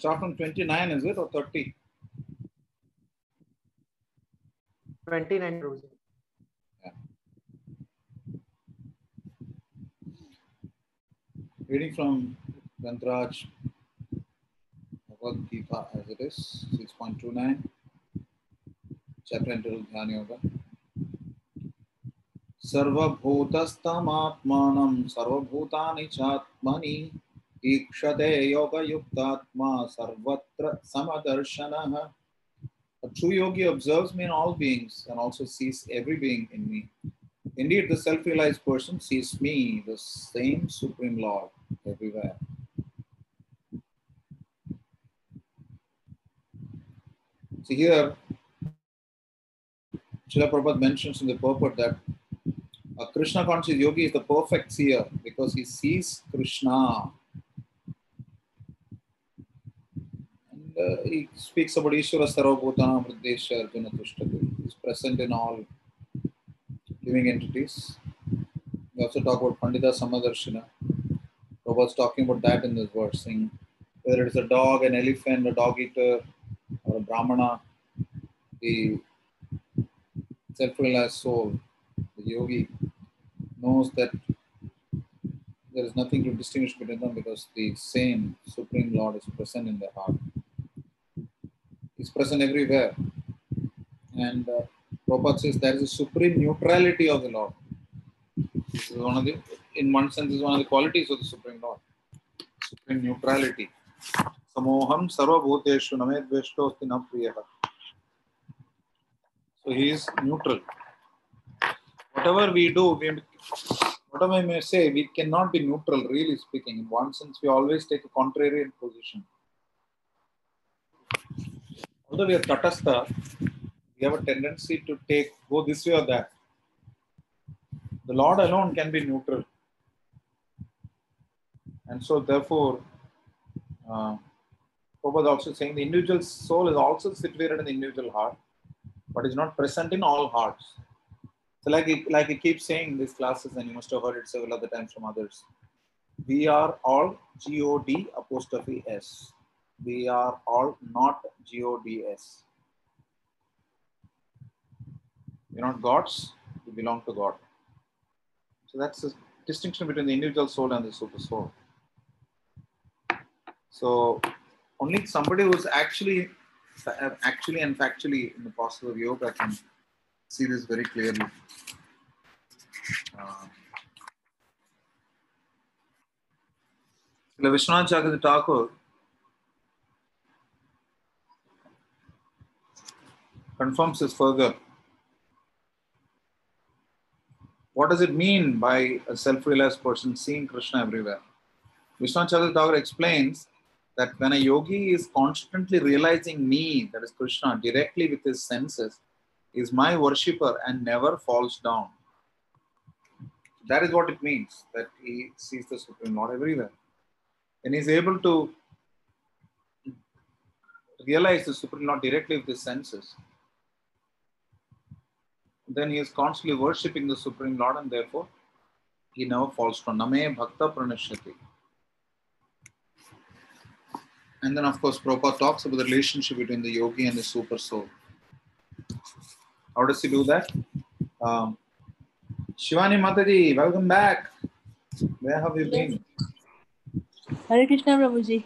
start from 29, is it, or 30? 29 rules. Reading from Gantraj Bhagavad Gita as it is, 6.29, chapter entitled Dhyana Yoga. सर्वभूतस्तमात्मानं सर्वभूतानि चात्मनि ईक्षते योगयुक्तात्मा सर्वत्र samadarshanaha a true yogi observes me in all beings and also sees every being in me. Indeed, the self realized person sees me, the same Supreme Lord, everywhere. So, here, Srila Prabhupada mentions in the purport that a Krishna conscious yogi is the perfect seer because he sees Krishna Uh, he speaks about Ishvara Sarvabhutana Mridesha Arjuna Tushtati. He is present in all living entities. We also talk about Pandita Samadarshina. Prabhupada's talking about that in this verse, saying whether it's a dog, an elephant, a dog eater, or a Brahmana, the self-realized soul, the yogi, knows that there is nothing to distinguish between them because the same Supreme Lord is present in their heart. He's present everywhere. And uh, Prabhupada says there is a supreme neutrality of the Lord. This is one of the, in one sense, is one of the qualities of the Supreme Lord. Supreme neutrality. Samoham sarvabhuteshu namedveshtosti na priyaha. So he is neutral. Whatever we do, we, whatever I may say, we cannot be neutral, really speaking. In one sense, we always take a contrarian position. Although we are tatastha, we have a tendency to take go this way or that. The Lord alone can be neutral. And so, therefore, uh, Prabhupada also saying the individual soul is also situated in the individual heart, but is not present in all hearts. So, like it, like I keep saying in these classes, and you must have heard it several other times from others, we are all G O D apostrophe S. We are all not G O D S. We're not gods, we belong to God. So that's the distinction between the individual soul and the super soul. So only somebody who's actually actually and factually in the process of yoga can see this very clearly. Uh, Vishwanath Chakravarti Thakur confirms this further. What does it mean by a self-realized person seeing Krishna everywhere? Chakravarti Thakur explains that when a yogi is constantly realizing me, that is Krishna, directly with his senses, is my worshipper and never falls down. That is what it means that he sees the Supreme Lord everywhere. And he's able to realize the Supreme Lord directly with his senses. Then he is constantly worshipping the Supreme Lord and therefore he never falls down. Name Bhakta Pranashyati. And then, of course, Prabhupada talks about the relationship between the yogi and the super soul. How does he do that? Um, Shivani Mataji, welcome back. Where have you Yes. been? Hare Krishna, Prabhuji.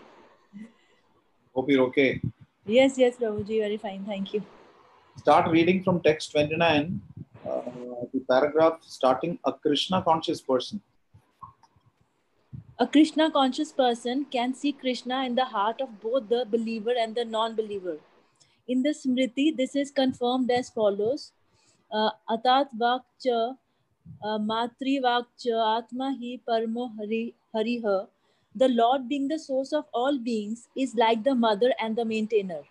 Hope you're okay. Yes, yes, Prabhuji, very fine. Thank you. Start reading from text 29, uh, the paragraph starting a Krishna conscious person. A Krishna conscious person can see Krishna in the heart of both the believer and the non believer. In the Smriti, this is confirmed as follows Atat Vakcha uh, Matri Vakcha Atma Hi Parmo Hari Hariha. The Lord, being the source of all beings, is like the mother and the maintainer.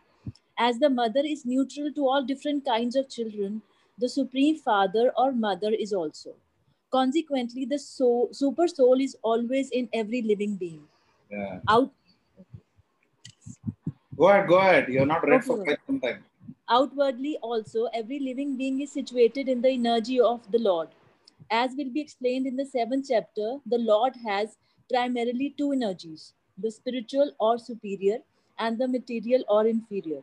As the mother is neutral to all different kinds of children, the Supreme Father or Mother is also. Consequently, the soul, super soul is always in every living being. Yeah. Out, Go ahead, go ahead. You're not read for quite some time. outwardly, also, every living being is situated in the energy of the Lord. As will be explained in the seventh chapter, the Lord has primarily two energies the spiritual or superior, and the material or inferior.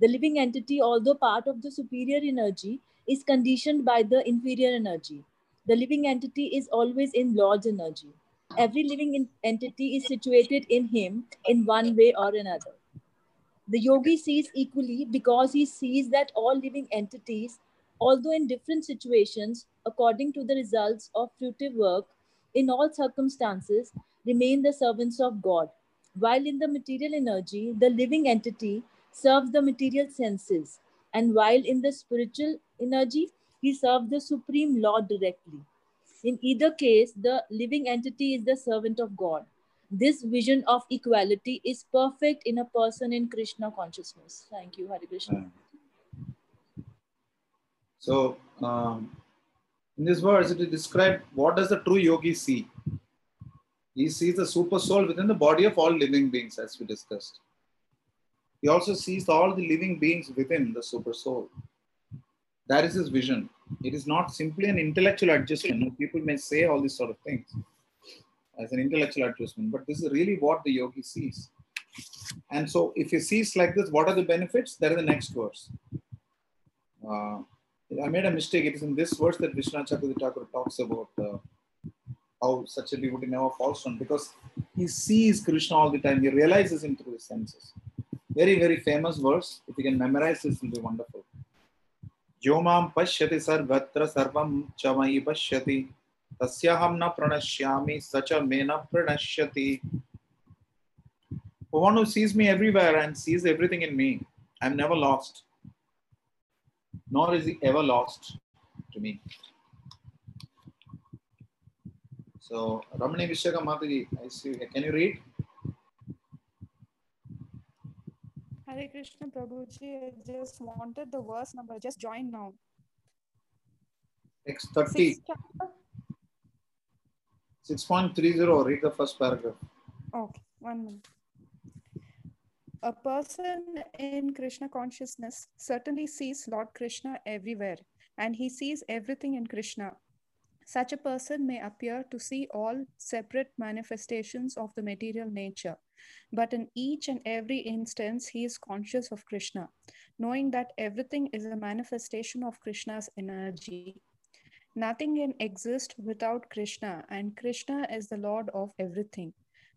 The living entity, although part of the superior energy, is conditioned by the inferior energy. The living entity is always in Lord's energy. Every living in- entity is situated in Him in one way or another. The yogi sees equally because he sees that all living entities, although in different situations, according to the results of fruitive work, in all circumstances, remain the servants of God. While in the material energy, the living entity serves the material senses, and while in the spiritual energy, he serves the Supreme Lord directly. In either case, the living entity is the servant of God. This vision of equality is perfect in a person in Krishna consciousness. Thank you, Hare Krishna. So, um, in this verse, it is described what does the true yogi see? He sees the super soul within the body of all living beings, as we discussed. He also sees all the living beings within the super soul. That is his vision. It is not simply an intellectual adjustment. People may say all these sort of things as an intellectual adjustment, but this is really what the yogi sees. And so, if he sees like this, what are the benefits? That is the next verse. Uh, I made a mistake. It is in this verse that Vishnu Chakravarti talks about uh, how such a devotee never falls down because he sees Krishna all the time. He realizes him through his senses. Very, very famous verse. If you can memorize this, it will be wonderful. Yomam pashyati sarvatra sarvam chamai pashyati tasyaham na pranashyami sacha mena pranashyati. For one who sees me everywhere and sees everything in me, I'm never lost nor is he ever lost to me. So, Ramani Vishaka Mataji, I see. Can you read? Hare Krishna Prabhuji, I just wanted the verse number. Just join now. X30, Sixth chapter. 6.30. Read the first paragraph. Okay, one minute. A person in Krishna consciousness certainly sees Lord Krishna everywhere and he sees everything in Krishna. Such a person may appear to see all separate manifestations of the material nature, but in each and every instance, he is conscious of Krishna, knowing that everything is a manifestation of Krishna's energy. Nothing can exist without Krishna, and Krishna is the Lord of everything.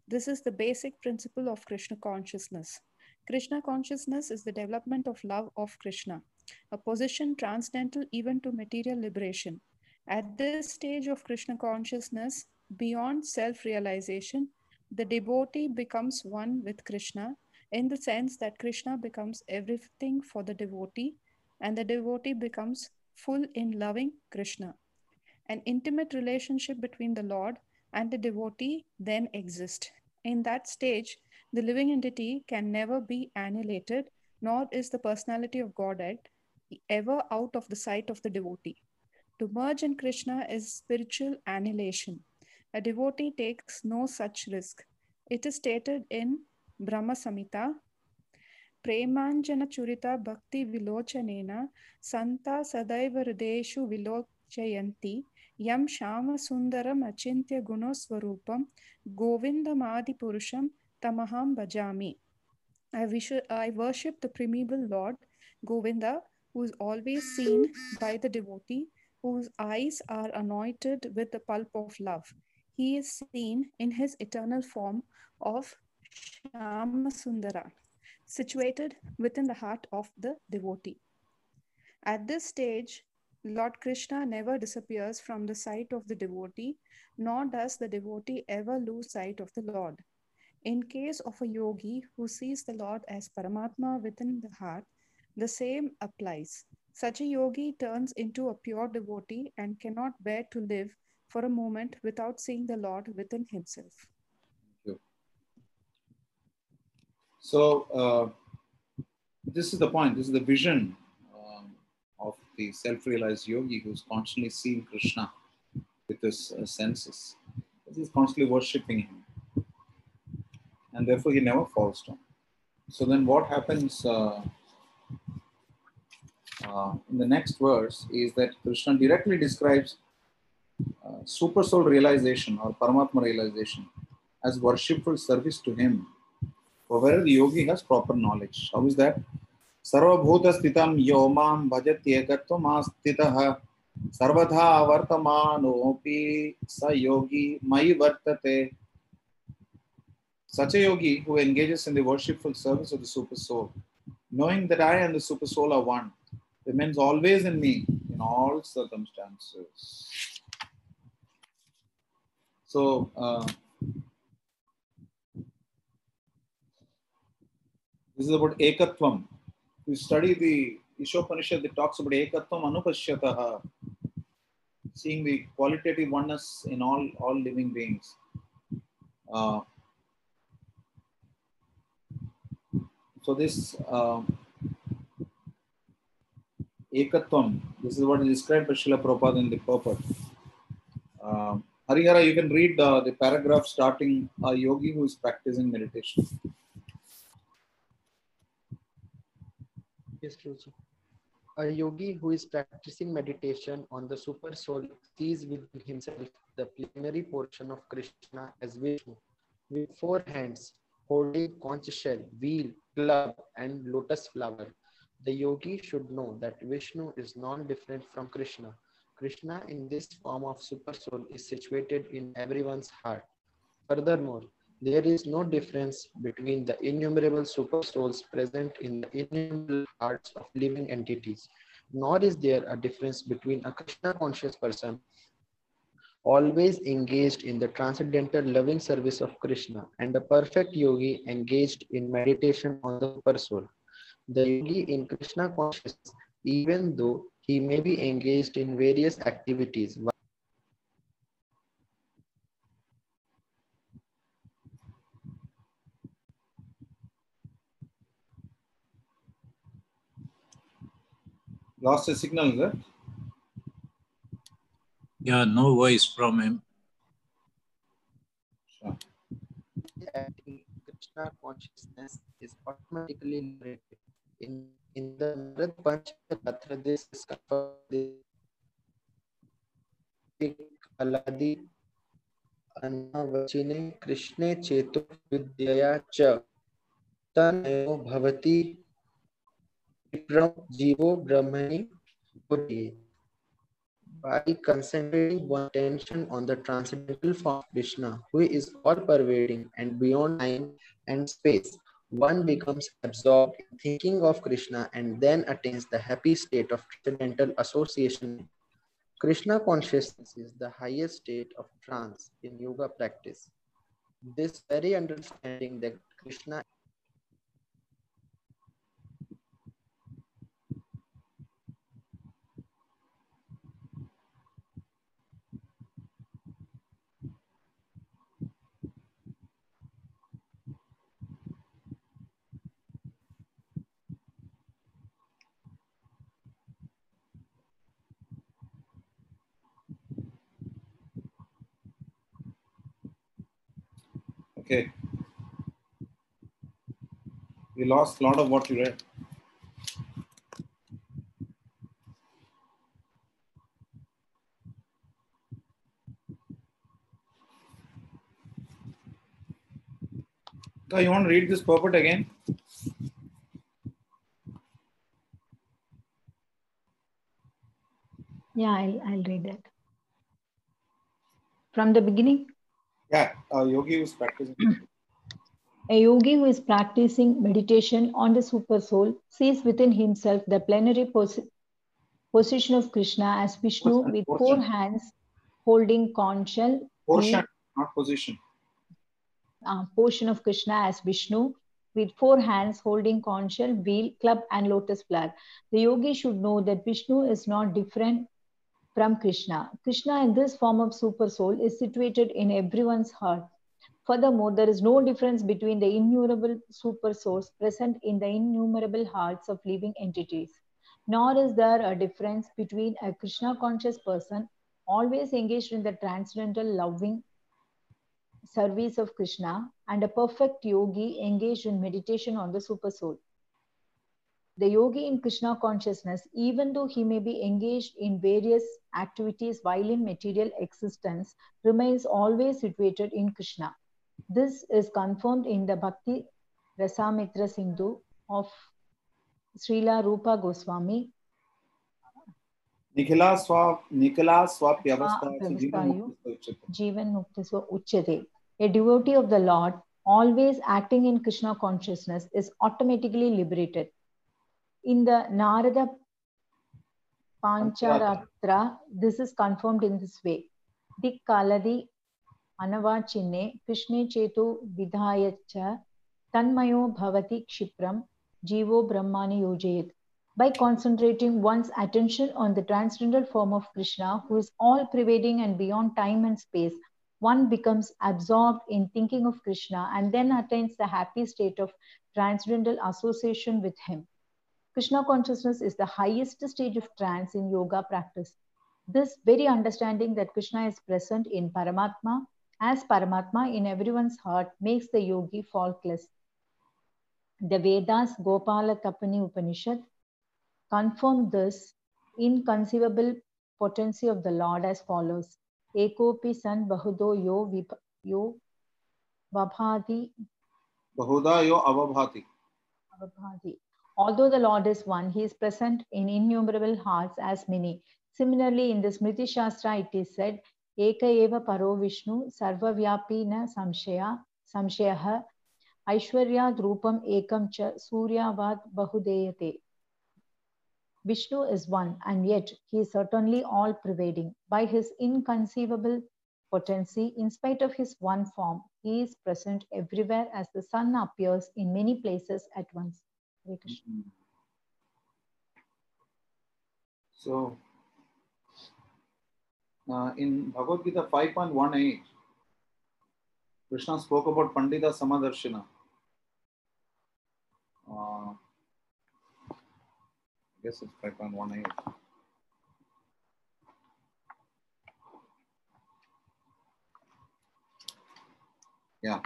This is the basic principle of Krishna consciousness. Krishna consciousness is the development of love of Krishna, a position transcendental even to material liberation. At this stage of Krishna consciousness, beyond self realization, the devotee becomes one with Krishna in the sense that Krishna becomes everything for the devotee and the devotee becomes full in loving Krishna. An intimate relationship between the Lord and the devotee then exists. In that stage, the living entity can never be annihilated, nor is the personality of Godhead ever out of the sight of the devotee. To merge in Krishna is spiritual annihilation. A devotee takes no such risk. It is stated in Brahma Samhita. Premanjana Churita Bhakti Vilochanena Santa Sadaiva Hrideshu Vilochayanti Yam Shama Sundaram Achintya Gunoswarupam Govindamadi Purusham Tamaham Bhajami. I, wish, I worship the primeval Lord Govinda, who is always seen by the devotee, whose eyes are anointed with the pulp of love. He is seen in his eternal form of Shamasundara, situated within the heart of the devotee. At this stage, Lord Krishna never disappears from the sight of the devotee, nor does the devotee ever lose sight of the Lord. In case of a yogi who sees the Lord as Paramatma within the heart, the same applies. Such a yogi turns into a pure devotee and cannot bear to live for a moment without seeing the Lord within himself. So, uh, this is the point. This is the vision um, of the self realized yogi who's constantly seeing Krishna with his uh, senses. He's constantly worshipping him. And therefore, he never falls down. So, then what happens uh, uh, in the next verse is that Krishna directly describes uh, super soul realization or Paramatma realization as worshipful service to him for where the yogi has proper knowledge. How is that? Sthitam yomam bhajatyekatvam astitah sarvadha vartamanopi sa yogi mai vartate. Such a yogi who engages in the worshipful service of the super soul, knowing that I and the super soul are one, remains always in me in all circumstances. So, uh, this is about Ekatvam. We study the Ishopanishad, it talks about Ekatvam Anupashyataha, seeing the qualitative oneness in all, all living beings. Uh, so, this. Uh, ekatvam, this is what is described by Srila Prabhupada in the purport. Uh, Harihara, you can read uh, the paragraph starting a yogi who is practicing meditation. Yes, Guruji. A yogi who is practicing meditation on the super soul sees within himself the plenary portion of Krishna as Vishnu, with four hands holding conch shell, wheel, club, and lotus flower. The yogi should know that Vishnu is non-different from Krishna. Krishna in this form of super soul is situated in everyone's heart. Furthermore, there is no difference between the innumerable super souls present in the innumerable hearts of living entities, nor is there a difference between a Krishna conscious person always engaged in the transcendental loving service of Krishna and a perfect yogi engaged in meditation on the super soul. The yogi in Krishna consciousness, even though he may be engaged in various activities, Lost a signal, is it? Yeah, no voice from him. Sure. acting Krishna consciousness is automatically liberated. In, in the Narad Pancharathra, this is confirmed. Aladi Annavachine Krishne Chetu Vidyaya Cha Tanayo Bhavati Vipram Jivo Brahmani Puri. By concentrating one attention on the transcendental form of Krishna, who is all pervading and beyond time and space, one becomes absorbed in thinking of Krishna and then attains the happy state of transcendental association. Krishna consciousness is the highest state of trance in yoga practice. This very understanding that Krishna Okay. We lost a lot of what you read. Uh, you want to read this purport again? Yeah, I'll, I'll read that. From the beginning, Yeah, uh, yogi who's practicing. a yogi who is practicing meditation on the super soul sees within himself the plenary pos- position of Krishna as Vishnu that with four hands holding conch shell, Portion, not position. uh, portion of Krishna as Vishnu with four hands holding conch shell, wheel, club, and lotus flower. The yogi should know that Vishnu is not different from Krishna. Krishna, in this form of super soul, is situated in everyone's heart. Furthermore, there is no difference between the innumerable super souls present in the innumerable hearts of living entities. Nor is there a difference between a Krishna conscious person always engaged in the transcendental loving service of Krishna and a perfect yogi engaged in meditation on the super soul. The yogi in Krishna consciousness, even though he may be engaged in various activities while in material existence, remains always situated in Krishna. This is confirmed in the Bhakti Rasamrita Sindhu of Srila Rupa Goswami, Nikhila swa Nikhila swapyavastha Ah, se jivan mukti uchyate. Jivan Muktiswa Uchyate. A devotee of the Lord, always acting in Krishna consciousness, is automatically liberated. In the Narada Pancharatra, this is confirmed in this way. Dik Kaladi Anavachinne Krishne Chetu Vidhayacha Tanmayo Bhavati Kshipram Jivo Brahmani Yojayat. By concentrating one's attention on the transcendental form of Krishna, who is all pervading and beyond time and space, one becomes absorbed in thinking of Krishna and then attains the happy state of transcendental association with him. Krishna consciousness is the highest stage of trance in yoga practice. This very understanding that Krishna is present in Paramatma as Paramatma in everyone's heart makes the yogi faultless. The Vedas Gopala Tapani Upanishad confirm this inconceivable potency of the Lord as follows. Ekopi san bahudo yo, vip, yo vabhati Bahuda yo avabhati. Avabhati. Although the Lord is one, he is present in innumerable hearts as many. Similarly, in the Smriti Shastra, it is said, Eka eva paro Vishnu sarvavyapi na samshaya samshayaha aishwarya drupam ekam cha suryavad bahudeyate. Vishnu is one, and yet he is certainly all pervading. By his inconceivable potency, in spite of his one form, he is present everywhere as the sun appears in many places at once. Hare Krishna. So, uh, in Bhagavad Gita 5.18, Krishna spoke about Pandita Samadarshina. Uh, I guess it's 5.18. Yeah,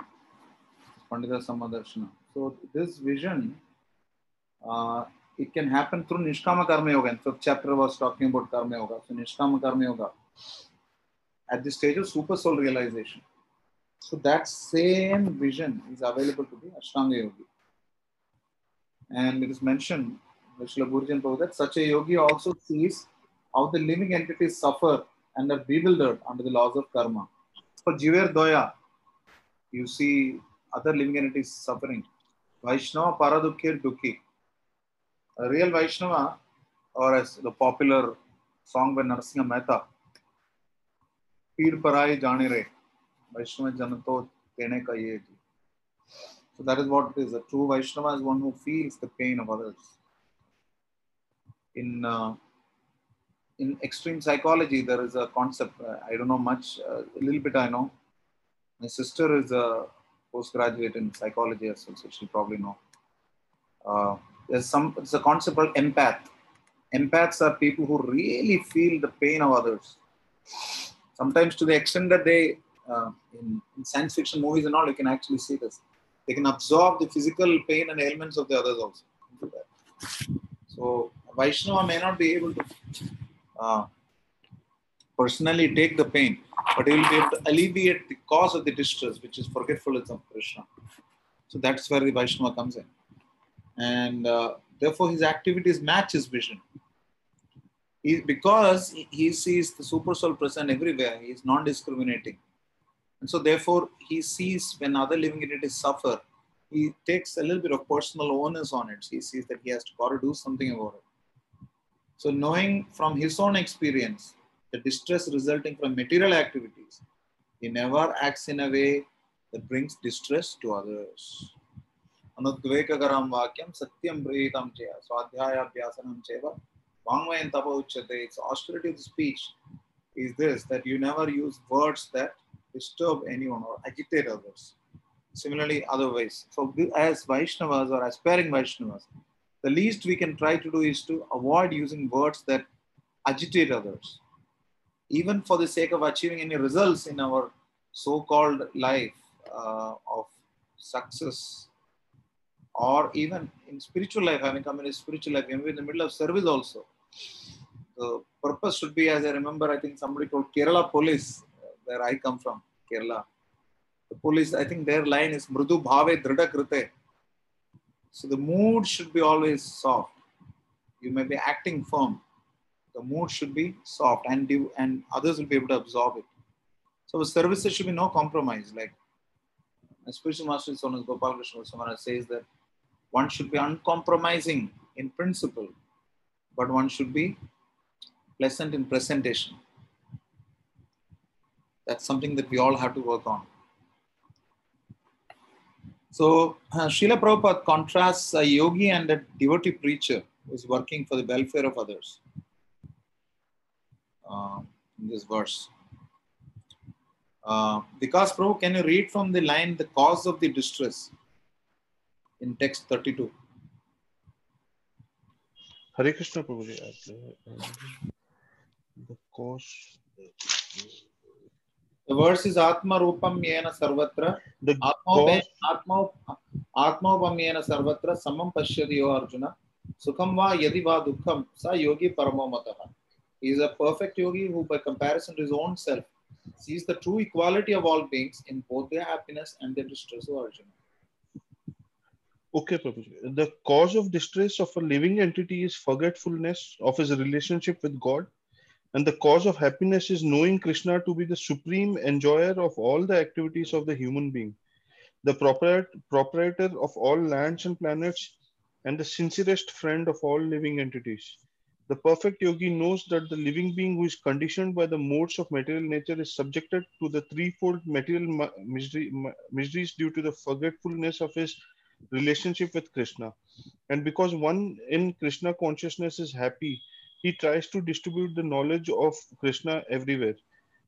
Pandita Samadarshana. So, this vision uh, it can happen through Nishkama Karma Yoga. And fifth chapter was talking about Karma Yoga. So Nishkama Karma Yoga at the stage of super soul realization. So that same vision is available to the Ashtanga Yogi. And it is mentioned, Vishla Prabhu, that such a yogi also sees how the living entities suffer and are bewildered under the laws of karma. For Jiver Doya, you see other living entities suffering. Vaishnava Paradukir Dukhi. A real Vaishnava, or as the popular song by Narasimha Mehta, Peer Parai Jani Re, Vaishnava Janato Tene Ka Ye So that is what is. A true Vaishnava is one who feels the pain of others. In uh, in extreme psychology, there is a concept. Uh, I don't know much. Uh, a little bit I know. My sister is a postgraduate in psychology as well, so she'll probably know. There's some. It's a concept called empath. Empaths are people who really feel the pain of others. Sometimes to the extent that they, uh, in, in science fiction movies and all, you can actually see this. They can absorb the physical pain and ailments of the others also. So Vaishnava may not be able to uh, personally take the pain, but he will be able to alleviate the cause of the distress, which is forgetfulness of Krishna. So that's where the Vaishnava comes in. And uh, therefore, his activities match his vision. He, because he- sees the super soul present everywhere, he is non discriminating. And so, therefore, he sees when other living entities suffer, he takes a little bit of personal onus on it. He sees that he has to got to do something about it. So, knowing from his own experience the distress resulting from material activities, he never acts in a way that brings distress to others. Satyam brehitam chaya swadhyayabhyasanam cheva vangvayan tapa uchyate. Its austerity of the speech is this that you never use words that disturb anyone or agitate others. Similarly, otherwise. So, as Vaishnavas or aspiring Vaishnavas, the least we can try to do is to avoid using words that agitate others. Even for the sake of achieving any results in our so called life uh, of success, or even in spiritual life, having come in a spiritual life, maybe in the middle of service also. The purpose should be, as I remember, I think somebody told Kerala police, uh, where I come from, Kerala. The police, I think their line is Mrudu Bhave Drida Krite. So the mood should be always soft. You may be acting firm. The mood should be soft and you, and others will be able to absorb it. So services should be no compromise. Like a spiritual master Sonas Gopal Krishna Samana says that one should be uncompromising in principle, but one should be pleasant in presentation. That's something that we all have to work on. So, uh, Srila Prabhupada contrasts a yogi and a devotee preacher who is working for the welfare of others uh, in this verse. Uh, Vikas Prabhu, can you read from the line the cause of the distress in text 32? Hare Krishna Prabhuji. आप, The cause. The verse is Atma Rupam Yena Sarvatra The Atma cause. Atma Atmopamyena Sarvatra Samam Pashyati O Arjuna Sukham Va Yadi Va Dukkham Sa Yogi Paramo Mataha. He is a perfect yogi who, by comparison to his own self, sees the true equality of all beings in both their happiness and their distress, O Arjuna. Okay, Prabhuji. The cause of distress of a living entity is forgetfulness of his relationship with God. And the cause of happiness is knowing Krishna to be the supreme enjoyer of all the activities of the human being, the proprie- proprietor of all lands and planets, and the sincerest friend of all living entities. The perfect yogi knows that the living being who is conditioned by the modes of material nature is subjected to the threefold material miseries due to the forgetfulness of his relationship with Krishna. And because one in Krishna consciousness is happy, he tries to distribute the knowledge of Krishna everywhere.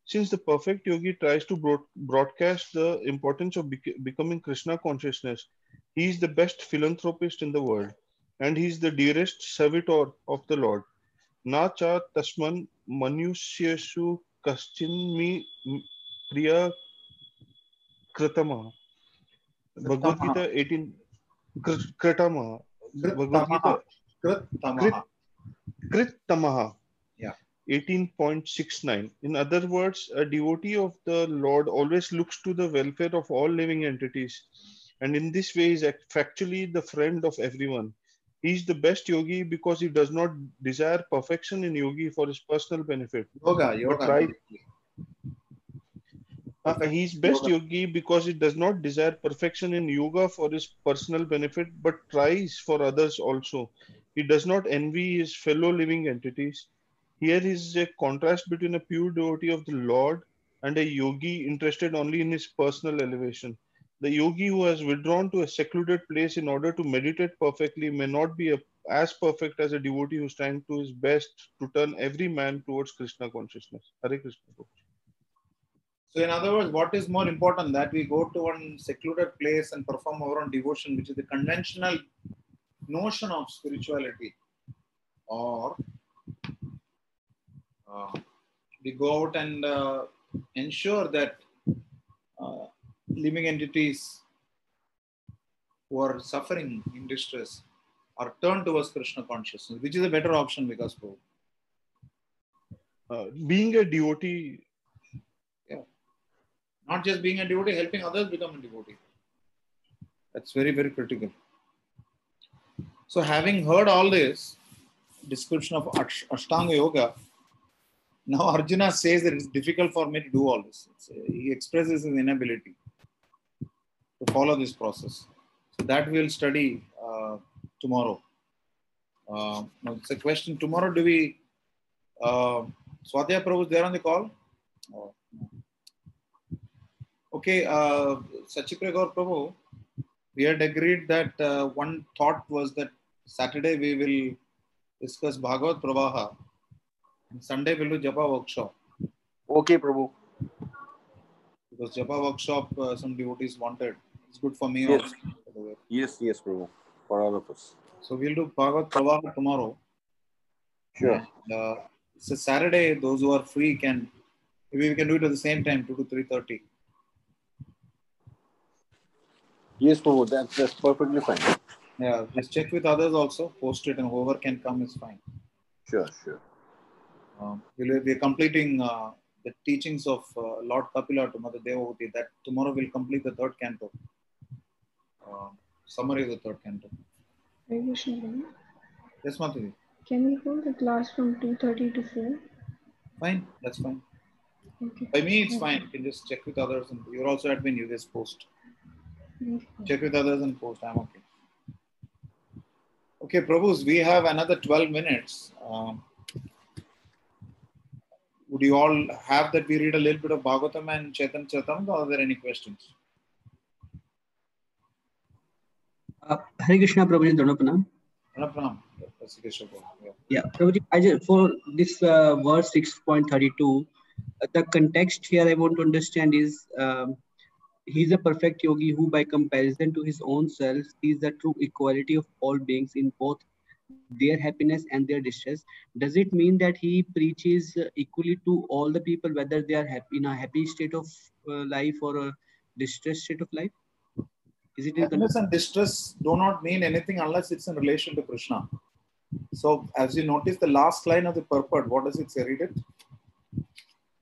Since the perfect yogi tries to broad- broadcast the importance of bec- becoming Krishna consciousness, he is the best philanthropist in the world and he is the dearest servitor of the Lord. Na cha tasman manusyashu kaschin mi priya kratama. Bhagavad Gita 18 Kr- Kratama. Bhagavad Gita Krit Tamaha. Krit Tamaha. Yeah. 18.69. In other words, a devotee of the Lord always looks to the welfare of all living entities. And in this way is act- factually the friend of everyone. He is the best yogi because he does not desire perfection in yogi for his personal benefit. Yoga, yoga. right. Uh, he is best yogi because he does not desire perfection in yoga for his personal benefit, but tries for others also. He does not envy his fellow living entities. Here is a contrast between a pure devotee of the Lord and a yogi interested only in his personal elevation. The yogi who has withdrawn to a secluded place in order to meditate perfectly may not be a, as perfect as a devotee who is trying to his best to turn every man towards Krishna consciousness. Hare Krishna. So, in other words, what is more important that we go to one secluded place and perform our own devotion, which is the conventional notion of spirituality, or uh, we go out and uh, ensure that uh, living entities who are suffering in distress are turned towards Krishna consciousness, which is a better option because. Uh, being a devotee not just being a devotee, helping others become a devotee. That's very, very critical. So, having heard all this description of Ash- Ashtanga Yoga, now Arjuna says that it's difficult for me to do all this. It's, uh, he expresses his inability to follow this process. So, that we'll study uh, tomorrow. Uh, it's a question. Tomorrow, do we? Uh, Swadhyaya Prabhu is there on the call? Oh okay, uh, Sachipragor Prabhu, we had agreed that uh, one thought was that Saturday we will discuss Bhagavad Pravaha and Sunday we'll do Japa workshop. Okay, Prabhu. Because Japa workshop, uh, some devotees wanted. It's good for me yes. also. Yes, yes, Prabhu, for all of us. So we'll do Bhagavad Pravaha tomorrow. Sure. And, uh, it's a Saturday. Those who are free can, maybe we can do it at the same time, 2 to 3.30 useful. That's just perfectly fine. Yeah, just check with others also. Post it and whoever can come is fine. Sure, sure. Um, we'll be completing uh, the teachings of uh, Lord Kapila to Mother Devahuti. That tomorrow we'll complete the third canto. Uh, summary of the third canto. Yes, Mataji. Can we hold the class from 2.30 to 4? Fine, that's fine. Okay. By me, it's okay. fine. You can just check with others. And you're also admin, you just post. Okay. Check with others and post. I'm okay. Okay, Prabhus, we have another 12 minutes. Um, would you all have that we read a little bit of Bhagavatam and Chaitanya Charitamrita, or are there any questions? Uh, Hare Krishna, Prabhuji, Dhanapana. Pranam. That's the case of- yeah. Yeah, Prabhuji, I just, for this uh, verse 6.32, the context here I want to understand is um, he's a perfect yogi who, by comparison to his own self, sees the true equality of all beings in both their happiness and their distress. Does it mean that he preaches uh, equally to all the people, whether they are happy in a happy state of uh, life or a distressed state of life? Is it in Happiness and distress do not mean anything unless it's in relation to Krishna. So, as you notice, the last line of the purport, what does it say? Read it.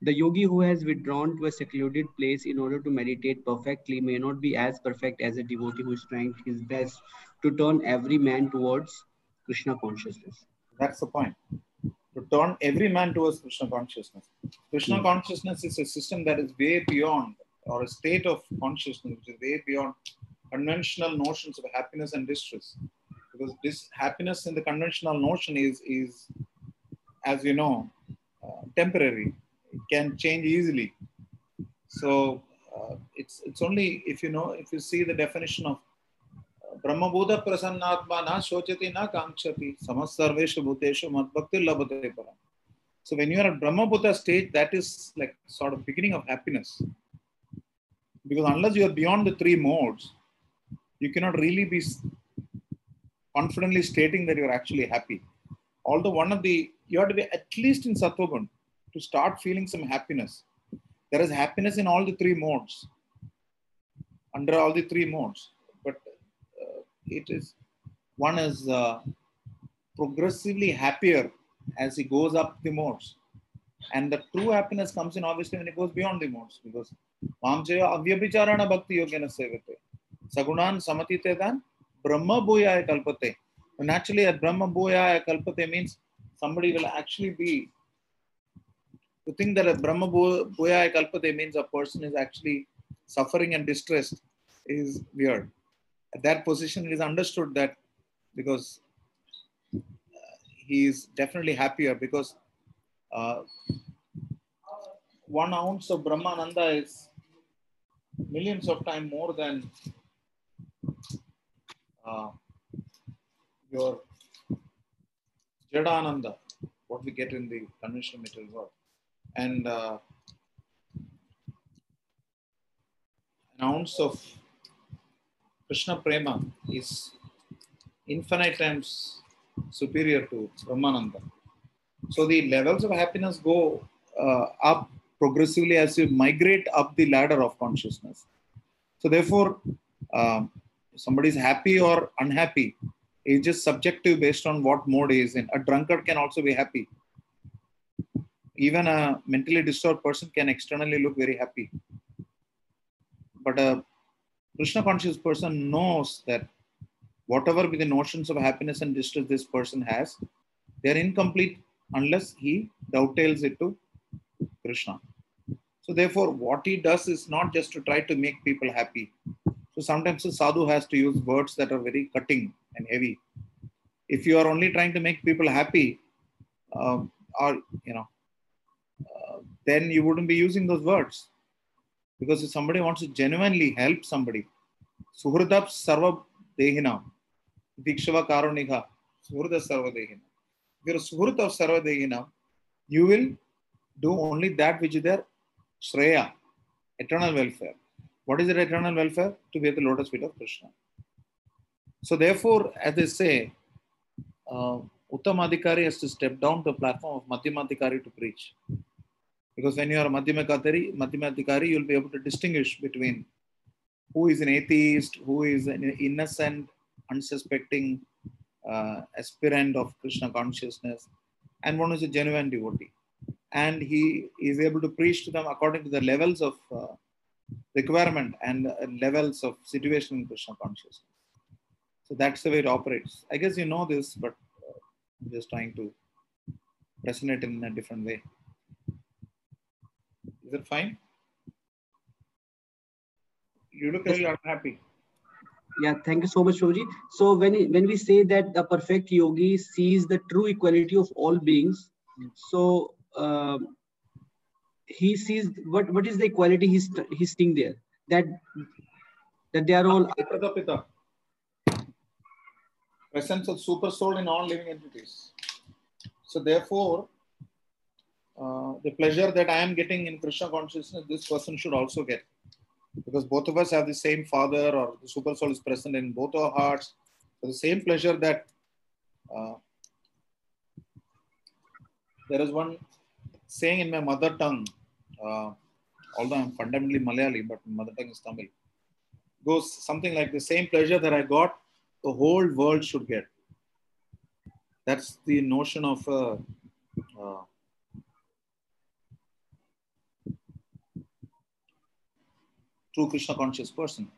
The yogi who has withdrawn to a secluded place in order to meditate perfectly may not be as perfect as a devotee who is trying his best to turn every man towards Krishna consciousness. That's the point. To turn every man towards Krishna consciousness. Krishna Hmm. consciousness is a system that is way beyond, or a state of consciousness which is way beyond conventional notions of happiness and distress. Because this happiness in the conventional notion is, is as you know, uh, temporary It can change easily. So uh, it's it's only if you know if you see the definition of ब्रह्मभूत प्रसन्नात्मा न शोचति न कांक्षति समस्तर्वेषु भूतेषु मद्भक्ति लभते परम so when you are at brahmabhuta stage that is like sort of beginning of happiness because unless you are beyond the three modes you cannot really be s- confidently stating that you are actually happy although one of the you have to be at least in sattvagun to start feeling some happiness. There is happiness in all the three modes under all the three modes. But uh, it is one is uh, progressively happier as he goes up the modes. And the true happiness comes in obviously when it goes beyond the modes because mamjaya avyabhicharana bhakti yogena sevate. Sagunan samatitedan brahma bhuyaya kalpate. Naturally at brahma bhuyaya kalpate means somebody will actually be to think that a brahma Bhu- bhuyaya kalpate means a person is actually suffering and distressed is weird at that position it is understood that because uh, he is definitely happier because uh, one ounce of Brahmananda is millions of times more than uh, your Jadananda, what we get in the conventional material world. And uh, an ounce of Krishna Prema is infinite times superior to Brahmananda. So the levels of happiness go uh, up progressively as you migrate up the ladder of consciousness. So therefore, um, somebody is happy or unhappy is just subjective based on what mode he is in. A drunkard can also be happy. Even a mentally disturbed person can externally look very happy. But a Krishna conscious person knows that whatever be the notions of happiness and distress this person has, they are incomplete unless he dovetails it to Krishna. So therefore, what he does is not just to try to make people happy. So sometimes the sadhu has to use words that are very cutting and heavy. If you are only trying to make people happy, um, or you know, then you wouldn't be using those words. Because if somebody wants to genuinely help somebody, suhridap sarva dehina, dikshava karunika, suhrida sarva dehina. If you're a sarva you will do only that which is their shreya, eternal welfare. What is their eternal welfare? To be at the lotus feet of Krishna. So therefore, as they say, uh, Uttamadhikari has to step down the platform of Madhyamadhikari to preach. Because when you are a Madhyamadhikari, you'll be able to distinguish between who is an atheist, who is an innocent, unsuspecting uh, aspirant of Krishna consciousness, and one who is a genuine devotee. And he is able to preach to them according to the levels of uh, requirement and uh, levels of situation in Krishna consciousness. So that's the way it operates. I guess you know this, but uh, I'm just trying to present it in a different way. Is it fine? You look really unhappy. Yeah, thank you so much, Prabhuji. So when when we say that the perfect yogi sees the true equality of all beings, so um, he sees what what is the equality he's he's seeing there that that they are all Pratapita. Presence of super soul in all living entities. So therefore, uh, the pleasure that I am getting in Krishna consciousness, this person should also get. Because both of us have the same father or the super soul is present in both our hearts. So the same pleasure that uh, there is one saying in my mother tongue, uh, although I'm fundamentally Malayali, but my mother tongue is Tamil, goes something like the same pleasure that I got, the whole world should get. That's the notion of uh, uh, true Krishna conscious person.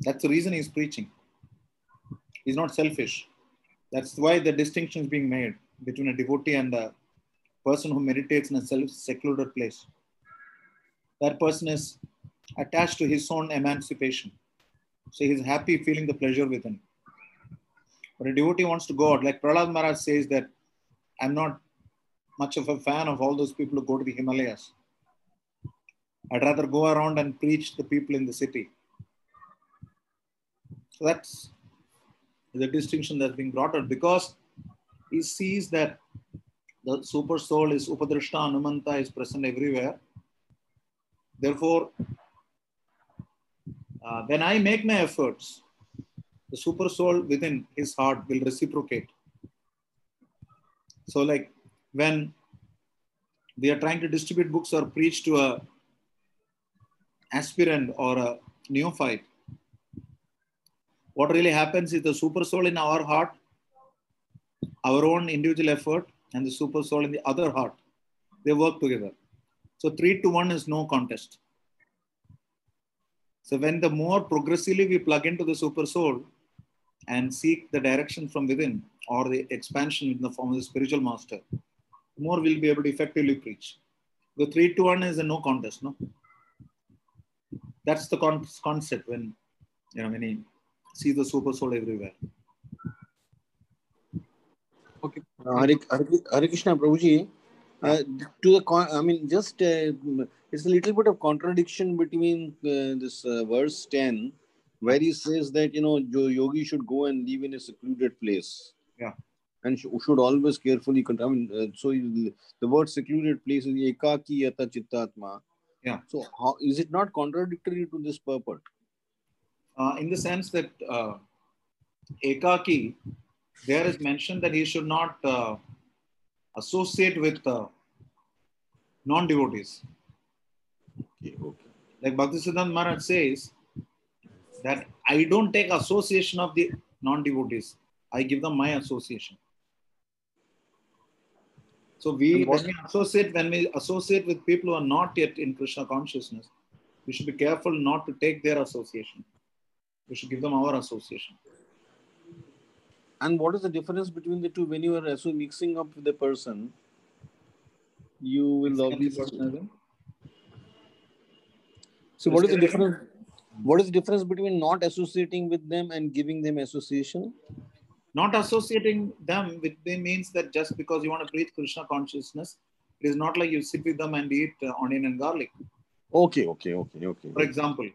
That's the reason he's preaching. He's not selfish. That's why the distinction is being made between a devotee and a person who meditates in a self secluded place. That person is attached to his own emancipation. So he's happy feeling the pleasure within. But a devotee wants to go out. Like Prahlad Maharaj says that I'm not much of a fan of all those people who go to the Himalayas. I'd rather go around and preach to people in the city. So that's the distinction that's being brought out because he sees that the super soul is Upadrishta Anumanta is present everywhere. Therefore, uh, when I make my efforts, the super soul within his heart will reciprocate. So, like when we are trying to distribute books or preach to a aspirant or a neophyte, what really happens is the super soul in our heart, our own individual effort, and the super soul in the other heart, they work together. So three to one is no contest. So when the more progressively we plug into the super soul and seek the direction from within or the expansion in the form of the spiritual master, the more we'll be able to effectively preach. The three to one is a no contest, no? That's the con- concept when you know when he see the super soul everywhere. Okay. Uh, Hare, Hare, Hare Krishna Prabhuji, uh, to the con- I mean, just uh, it's a little bit of contradiction between uh, this uh, verse 10, where he says that you know yo- yogi should go and live in a secluded place. Yeah. And sh- should always carefully. Con- I mean, uh, so you- the word secluded place is ekaki yata chittatma. Yeah. So how is it not contradictory to this purport? Uh, in the sense that uh, Ekaki, there is mentioned that he should not uh, associate with uh, non-devotees. Okay, okay. Like Bhaktisiddhanta Maharaj says that I don't take association of the non-devotees. I give them my association. So we, when we associate, when we associate with people who are not yet in Krishna consciousness, we should be careful not to take their association. We should give them our association. And what is the difference between the two? When you are also mixing up with the person, you will Mixing up the obviously. So, what is the difference? What is the difference between not associating with them and giving them association? Not associating them with them means that just because you want to breathe Krishna consciousness, it is not like you sit with them and eat uh, onion and garlic. Okay, okay, okay, okay. For example,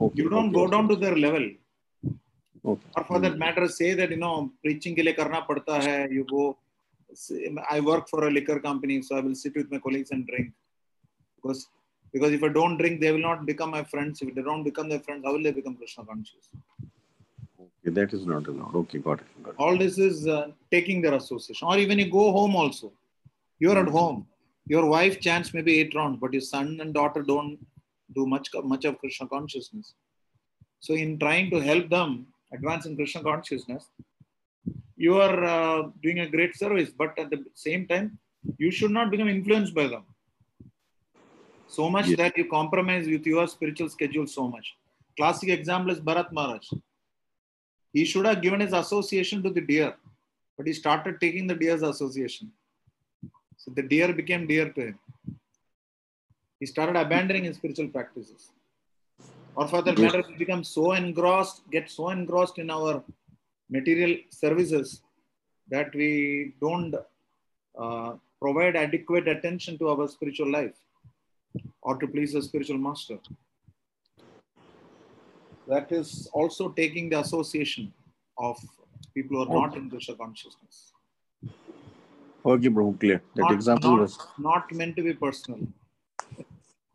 okay, you don't okay, go okay. down to their level. Okay. Or for that matter, say that, you know, preaching ke liye karna padta hai, you go, I work for a liquor company, so I will sit with my colleagues and drink. Because because if I don't drink, they will not become my friends. If they don't become their friends, how will they become Krishna conscious? Okay, that is not allowed. Okay, got it. Got it. all this is uh, taking their association or even you go home also you're at home your wife chants maybe eight rounds but your son and daughter don't do much much of krishna consciousness so in trying to help them advance in krishna consciousness you are uh, doing a great service but at the same time you should not become influenced by them so much Yes. that you compromise with your spiritual schedule so much classic example is bharat maharaj he should have given his association to the deer, but he started taking the deer's association. So the deer became dear to him. He started abandoning his spiritual practices. Or for that matter, we become so engrossed, get so engrossed in our material services that we don't uh, provide adequate attention to our spiritual life or to please the spiritual master that is also taking the association of people who are not in Krishna consciousness. Okay, Prabhu, clear. That Not, example not, was. not meant to be personal.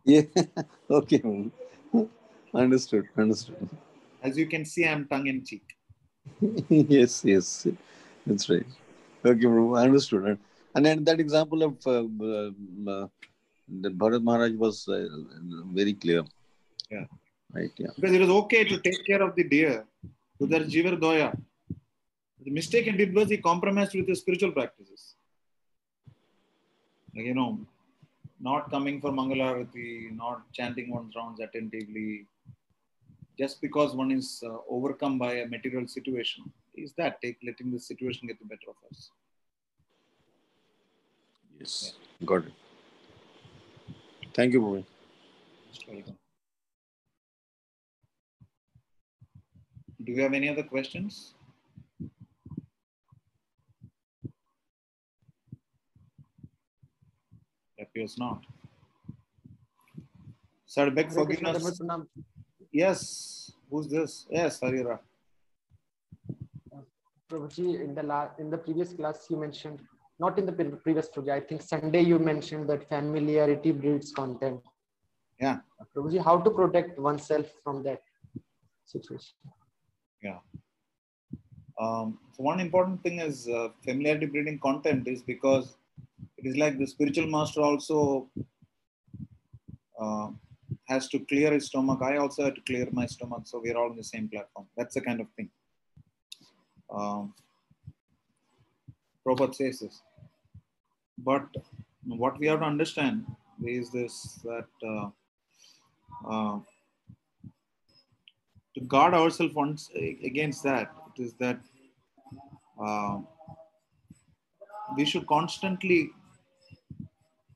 Yeah. okay. Understood. Understood. As you can see, I'm tongue in cheek. yes, yes. That's right. Okay, Prabhu. I understood. And then that example of uh, uh, the Bharat Maharaj was uh, very clear. Yeah. Right. Yeah. Because it was okay to take care of the deer. Udar jivar doya. The mistake he did was he compromised with his spiritual practices. Like, you know, not coming for Mangalarati, not chanting one's rounds attentively, just because one is uh, overcome by a material situation. Is that take letting the situation get the better of us? Yes. Got it. Thank you, Prabhu. Most welcome. Do you have any other questions? Appears not. Sir, beg forgiveness. Yes. Who's this? Yes, Harira. Prabhuji, in the la- in the previous class you mentioned, not in the pre- previous project, I think Sunday you mentioned that familiarity breeds content. Yeah. Prabhuji, how to protect oneself from that situation? Yeah. Um, so one important thing is uh, familiarity breeding content is because it is like the spiritual master also uh, has to clear his stomach. I also have to clear my stomach, so we're all on the same platform. That's the kind of thing. Um, Prabhupada says this. But what we have to understand is this that uh, uh, to guard ourselves once against that it is that uh, we should constantly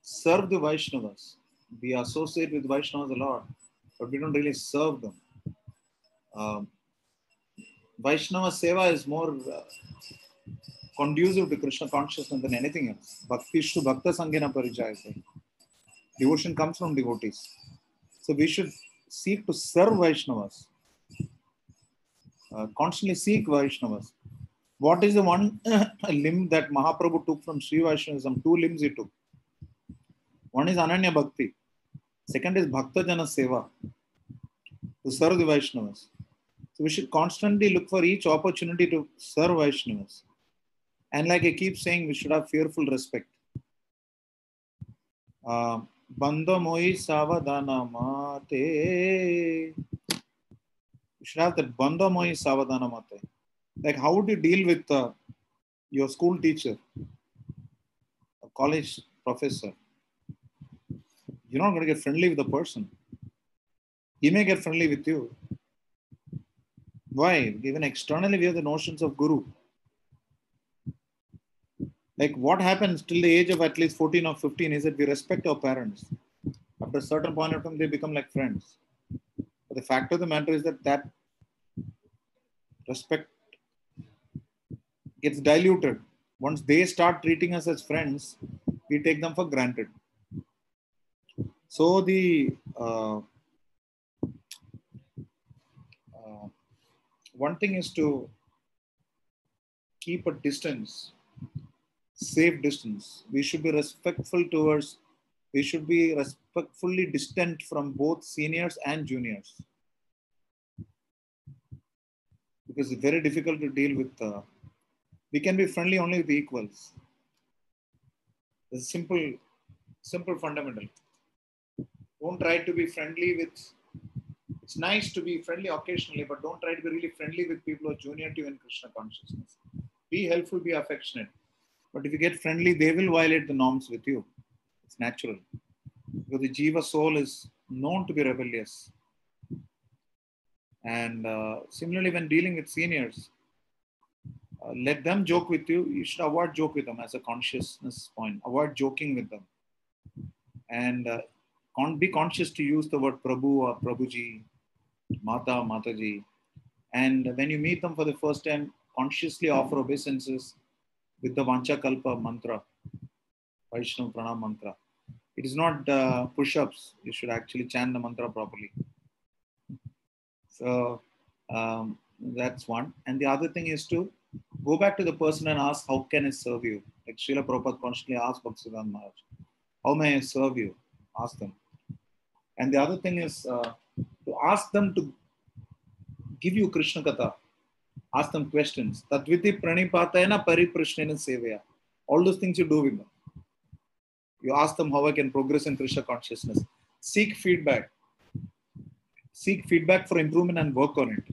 serve the Vaishnavas. We associate with Vaishnavas a lot, but we don't really serve them. Um, Vaishnava Seva is more uh, conducive to Krishna consciousness than anything else. Bhakti Shtu Bhakta Sangena Parijayate. Devotion comes from devotees. So we should seek to serve Vaishnavas. Uh, constantly seek Vaishnavas. What is the one limb that Mahaprabhu took from Sri Vaishnavism? Two limbs he took. One is Ananya Bhakti. Second is Bhakta Jana Seva. To serve the Vaishnavas. So we should constantly look for each opportunity to serve Vaishnavas. And like I keep saying, we should have fearful respect. Uh, Bandha moi savadana mate. You should have that bandha moi savadana mate. Like, how would you deal with uh, your school teacher, a college professor? You're not going to get friendly with the person. He may get friendly with you. Why? Even externally, we have the notions of guru. Like what happens till the age of at least 14 or 15 is that we respect our parents. After a certain point of time, they become like friends. But the fact of the matter is that that respect gets diluted. Once they start treating us as friends, we take them for granted. So the uh, uh, one thing is to keep a distance, safe distance. We should be respectful towards, we should be respectfully distant from both seniors and juniors. Because it's very difficult to deal with, uh, we can be friendly only with equals. It's simple, simple fundamental. Don't try to be friendly with it's nice to be friendly occasionally, but don't try to be really friendly with people who are junior to you in Krishna consciousness. Be helpful, be affectionate. But if you get friendly, they will violate the norms with you. It's natural. Because the Jiva soul is known to be rebellious. And uh, similarly, when dealing with seniors, uh, let them joke with you. You should avoid joke with them as a consciousness point. Avoid joking with them. And uh, con- be conscious to use the word Prabhu or Prabhuji, Mata, Mataji. And when you meet them for the first time, consciously offer obeisances with the Vanchakalpa mantra, Vaishnava Pranam mantra. It is not uh, push ups. You should actually chant the mantra properly. So um, that's one. And the other thing is to go back to the person and ask, How can I serve you? Like Srila Prabhupada constantly asked Bhaktisiddhanta Maharaj, how may I serve you? Ask them. And the other thing is uh, to ask them to give you Krishna Katha. Ask them questions. Tatviti pranipatayana pariprashnena sevaya. All those things you do with them. You ask them how I can progress in Krishna consciousness. Seek feedback. Seek feedback for improvement and work on it.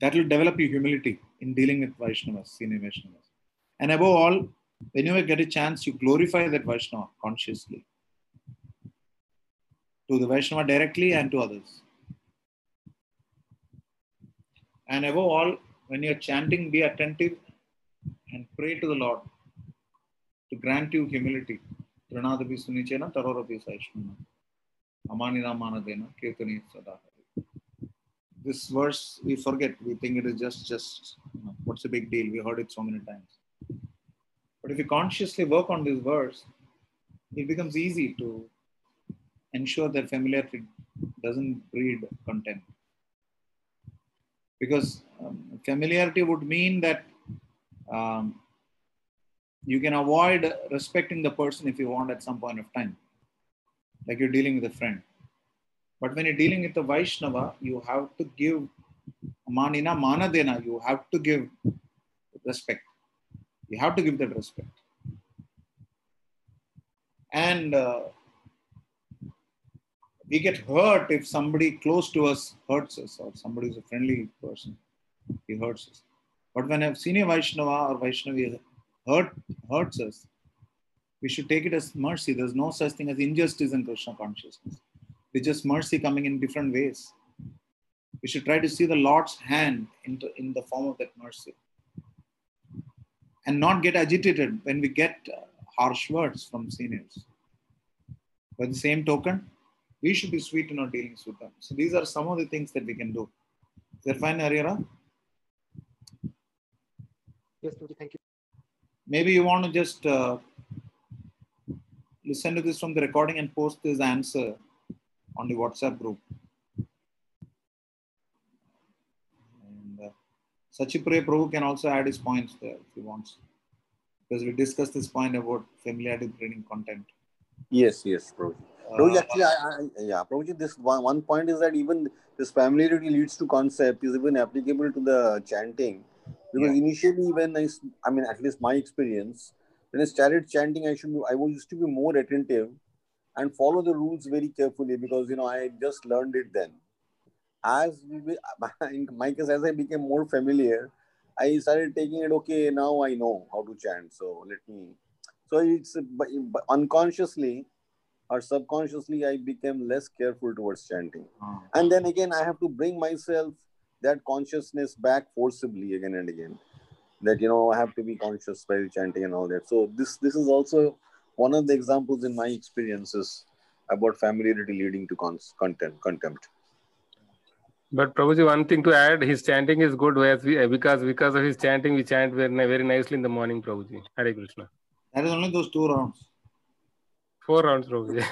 That will develop your humility in dealing with Vaishnavas, senior Vaishnavas. And above all, whenever you get a chance, you glorify that Vaishnava consciously to the Vaishnava directly and to others. And above all, when you're chanting, be attentive and pray to the Lord to grant you humility. Pranadapi sunichena tarorapi saishnana. Amanina manadena kirtani sada. This verse we forget. We think it is just just you know, what's the big deal? We heard it so many times. But if you consciously work on this verse, it becomes easy to ensure that familiarity doesn't breed contempt. Because um, familiarity would mean that um, you can avoid respecting the person if you want at some point of time, like you're dealing with a friend. But when you're dealing with a Vaishnava, you have to give manina manadena, you have to give respect. You have to give that respect. And uh, we get hurt if somebody close to us hurts us or somebody is a friendly person, he hurts us. But when a senior Vaishnava or Vaishnavi hurt, hurts us, we should take it as mercy. There's no such thing as injustice in Krishna consciousness. It's just mercy coming in different ways. We should try to see the Lord's hand in the, in the form of that mercy. And not get agitated when we get uh, harsh words from seniors. By the same token, we should be sweet in our dealings with them. So these are some of the things that we can do. Is that fine, Ariara? Yes, thank you. Maybe you want to just uh, listen to this from the recording and post this answer on the WhatsApp group. And uh, Sachipriya Prabhu can also add his points there if he wants. Because we discussed this point about familiarity breeding content. Yes, yes, Prabhuji. Prabhuji, actually, I, I, yeah, Prabhuji, this one, one point is that even this familiarity leads to concept is even applicable to the chanting. Because Yeah. initially, when I, I mean, at least my experience, when I started chanting, I should, be, I was used to be more attentive and follow the rules very carefully because you know I just learned it then. As we, in my case, as I became more familiar, I started taking it. Okay, now I know how to chant. So let me. So it's unconsciously or subconsciously, I became less careful towards chanting. Ah. And then again, I have to bring myself that consciousness back forcibly again and again. That you know, I have to be conscious while chanting and all that. So this this is also one of the examples in my experiences about familiarity leading to con- content contempt. But Prabhuji, one thing to add, his chanting is good whereas we, uh, because because of his chanting, we chant very, very nicely in the morning, Prabhuji. Hare Krishna. That is only those two rounds. Four rounds, Prabhuji.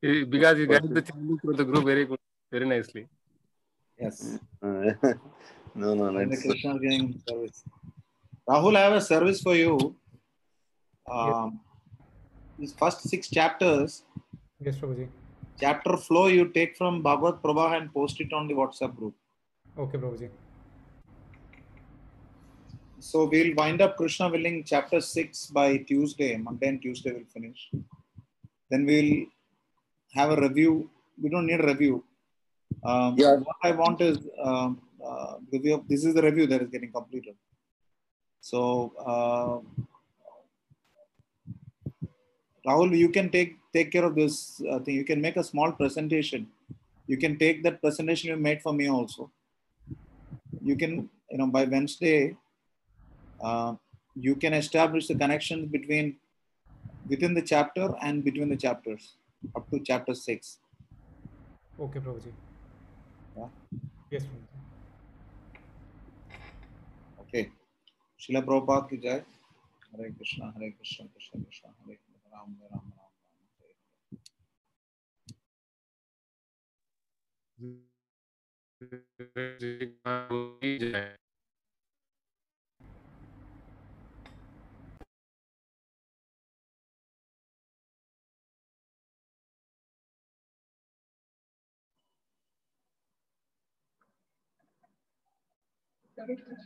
Because he got the chanting through the group very good, very nicely. Yes. No, no, And the Krishna is getting service. Rahul, I have a service for you. Um, These first six chapters, Yes, Prabhuji. chapter flow you take from Bhagavad Prabha and post it on the WhatsApp group. Okay, Prabhuji. So we'll wind up Krishna willing chapter 6 by Tuesday, Monday and Tuesday we'll finish. Then we'll have a review. We don't need a review. Um, Yeah. What I want is um, uh, because we have, this is the review that is getting completed. So uh, Rahul, you can take take care of this uh, thing. You can make a small presentation. You can take that presentation you made for me also. You can, you know, by Wednesday, uh, you can establish the connections between within the chapter and between the chapters up to chapter six. Okay, Prabhuji. Okay Srila Prabhupada की जय। हरे कृष्णा हरे कृष्णा कृष्ण कृष्ण हरे राम राम राम राम जय। Hare Krishna.